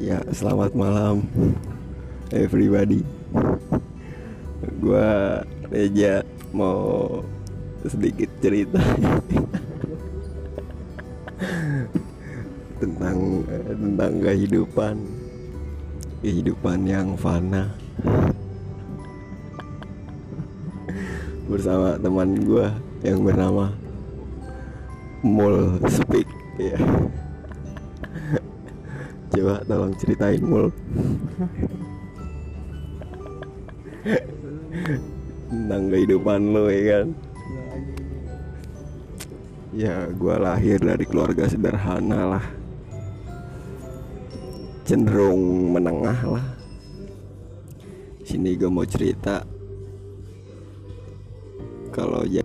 Ya, selamat malam everybody. Gua Reja mau sedikit cerita tentang eh, tentang kehidupan kehidupan yang fana bersama teman gua yang bernama Mul Speak ya. Coba tolong ceritain Mul. Tentang kehidupan lo ya kan? Ya gue lahir dari keluarga sederhana lah. Cenderung menengah lah. Sini gue mau cerita. Kalau ya